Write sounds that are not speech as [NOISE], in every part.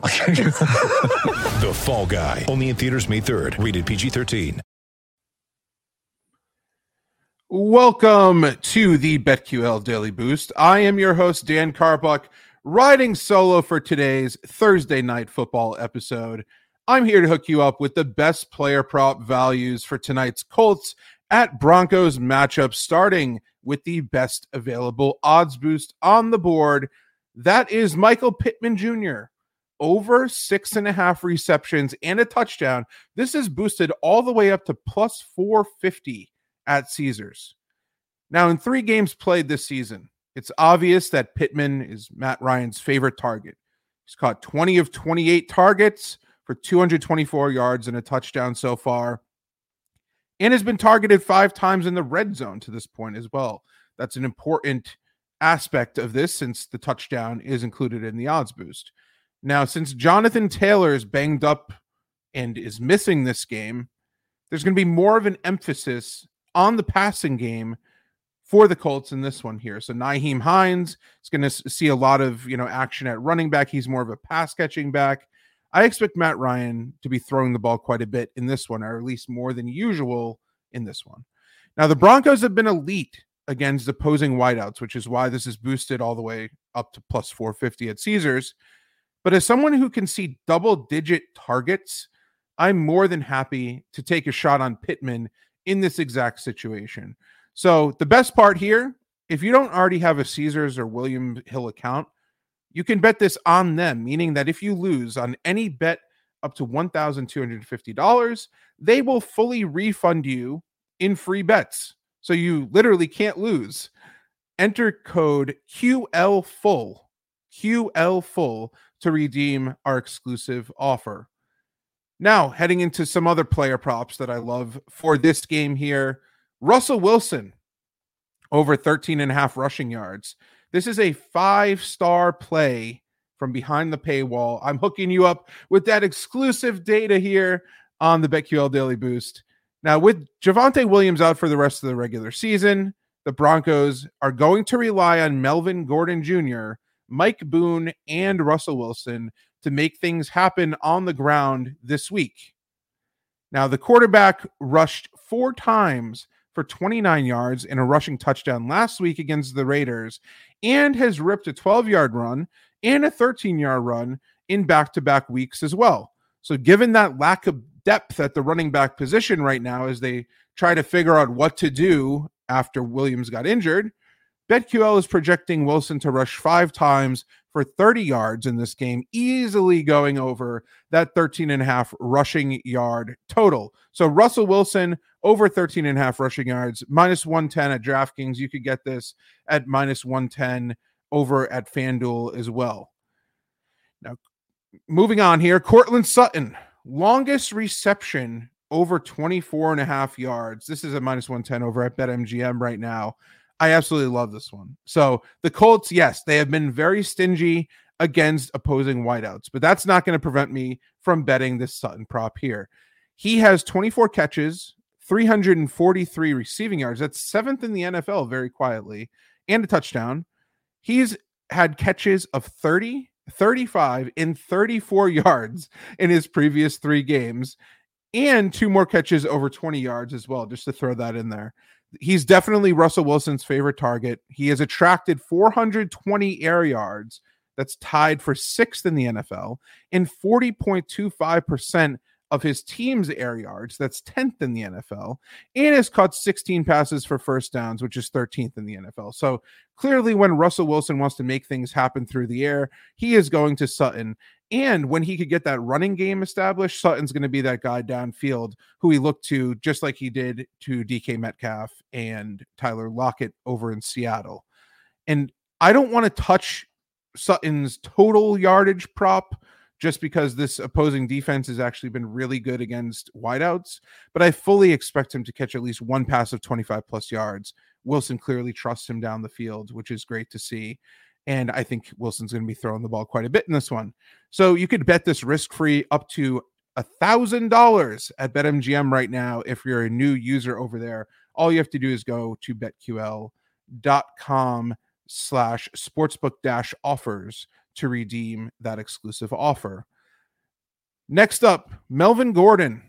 [LAUGHS] The Fall Guy. Only in theaters May 3rd. Rated PG-13. Welcome to the BetQL Daily Boost. I am your host, Dan Carbuck, riding solo for today's Thursday night football episode. I'm here to hook you up with the best player prop values for tonight's Colts at Broncos matchup, starting with the best available odds boost on the board. That is Michael Pittman Jr. Over six and a half receptions and a touchdown. This is boosted all the way up to plus 450 at Caesars. Now, in three games played this season, it's obvious that Pittman is Matt Ryan's favorite target. He's caught 20 of 28 targets for 224 yards and a touchdown so far, and has been targeted five times in the red zone to this point as well. That's an important aspect of this since the touchdown is included in the odds boost. Now, since Jonathan Taylor is banged up and is missing this game, there's going to be more of an emphasis on the passing game for the Colts in this one here. So Nyheim Hines is going to see a lot of you know action at running back. He's more of a pass catching back. I expect Matt Ryan to be throwing the ball quite a bit in this one, or at least more than usual in this one. Now the Broncos have been elite against opposing wideouts, which is why this is boosted all the way up to plus 450 at Caesars. But as someone who can see double digit targets, I'm more than happy to take a shot on Pittman in this exact situation. So the best part here, if you don't already have a Caesars or William Hill account, you can bet this on them, meaning that if you lose on any bet up to $1,250, they will fully refund you in free bets. So you literally can't lose. Enter code QL full, QL full to redeem our exclusive offer. Now, heading into some other player props that I love for this game here. Russell Wilson over 13 and a half rushing yards. This is a five star play from behind the paywall. I'm hooking you up with that exclusive data here on the BetQL Daily Boost. Now, with Javonte Williams out for the rest of the regular season, the Broncos are going to rely on Melvin Gordon Jr., Mike Boone, and Russell Wilson to make things happen on the ground this week. Now, the quarterback rushed four times for 29 yards and a rushing touchdown last week against the Raiders and has ripped a 12 yard run and a 13 yard run in back to back weeks as well. So, given that lack of depth at the running back position right now, as they try to figure out what to do after Williams got injured, BetQL is projecting Wilson to rush five times for 30 yards in this game, easily going over that 13 and a half rushing yard total. So Russell Wilson over 13 and a half rushing yards, minus 110 at DraftKings. You could get this at minus 110 over at FanDuel as well. Now, moving on here, Courtland Sutton, longest reception over 24 and a half yards. This is a minus 110 over at BetMGM right now. I absolutely love this one. So the Colts, yes, they have been very stingy against opposing wideouts, but that's not going to prevent me from betting this Sutton prop here. He has 24 catches, 343 receiving yards. That's seventh in the NFL, very quietly, and a touchdown. He's had catches of 30, 35, and 34 [LAUGHS] yards in his previous three games, and two more catches over 20 yards as well, just to throw that in there he's definitely Russell Wilson's favorite target. He has attracted 420 air yards. That's tied for sixth in the NFL, and 40.25% of his team's air yards. That's 10th in the NFL, and has caught 16 passes for first downs, which is 13th in the NFL. So clearly, when Russell Wilson wants to make things happen through the air, he is going to Sutton. And when he could get that running game established, Sutton's going to be that guy downfield who he looked to just like he did to DK Metcalf and Tyler Lockett over in Seattle. And I don't want to touch Sutton's total yardage prop just because this opposing defense has actually been really good against wideouts. But I fully expect him to catch at least one pass of 25 plus yards. Wilson clearly trusts him down the field, which is great to see. And I think Wilson's going to be throwing the ball quite a bit in this one. So you could bet this risk free up to a thousand dollars at BetMGM right now if you're a new user over there. All you have to do is go to betql.com slash sportsbook dash offers to redeem that exclusive offer. Next up, Melvin Gordon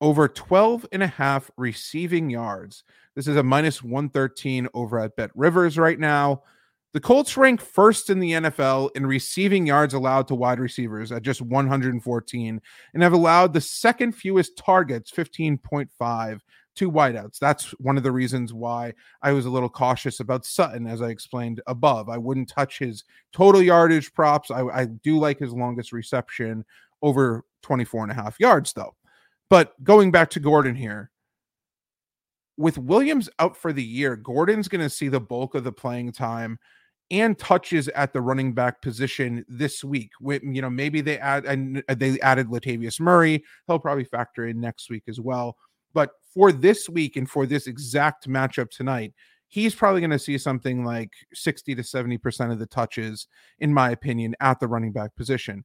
over 12 and a half receiving yards. This is a minus 113 over at Bet Rivers right now. The Colts rank first in the NFL in receiving yards allowed to wide receivers at just 114 and have allowed the second fewest targets, 15.5, to wideouts. That's one of the reasons why I was a little cautious about Sutton, as I explained above. I wouldn't touch his total yardage props. I, I do like his longest reception over 24 and a half yards, though. But going back to Gordon here, with Williams out for the year, Gordon's going to see the bulk of the playing time and touches at the running back position this week. With, you know, maybe they add and uh, they added Latavius Murray. He'll probably factor in next week as well. But for this week and for this exact matchup tonight, he's probably going to see something like 60 to 70% of the touches, in my opinion, at the running back position.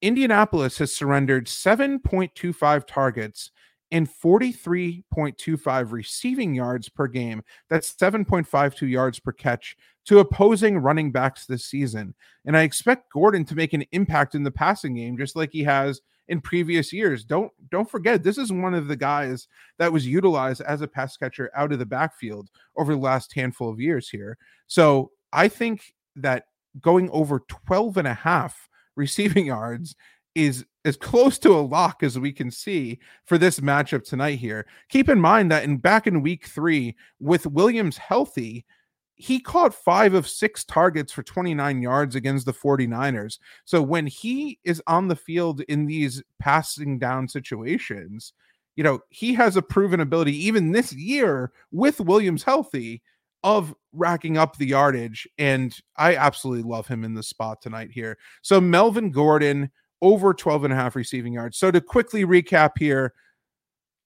Indianapolis has surrendered 7.25 targets and 43.25 receiving yards per game. That's 7.52 yards per catch to opposing running backs this season. And I expect Gordon to make an impact in the passing game, just like he has in previous years. Don't don't forget this is one of the guys that was utilized as a pass catcher out of the backfield over the last handful of years here. So I think that going over 12 and a half [LAUGHS] receiving yards is as close to a lock as we can see for this matchup tonight here. Keep in mind that in back in week 3 with Williams healthy, he caught five of six targets for 29 yards against the 49ers. So when he is on the field in these passing down situations, you know, he has a proven ability, even this year with Williams healthy, of racking up the yardage. And I absolutely love him in the spot tonight here. So Melvin Gordon over 12 and a half receiving yards. So to quickly recap here,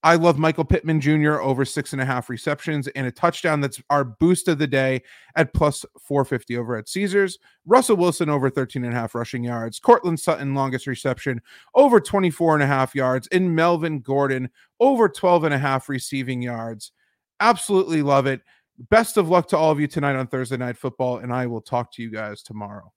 I love Michael Pittman Jr. over six and a half receptions and a touchdown. That's our boost of the day at plus 450 over at Caesars. Russell Wilson over 13 and a half rushing yards. Courtland Sutton, longest reception, over 24 and a half yards. And Melvin Gordon over 12 and a half receiving yards. Absolutely love it. Best of luck to all of you tonight on Thursday Night Football. And I will talk to you guys tomorrow.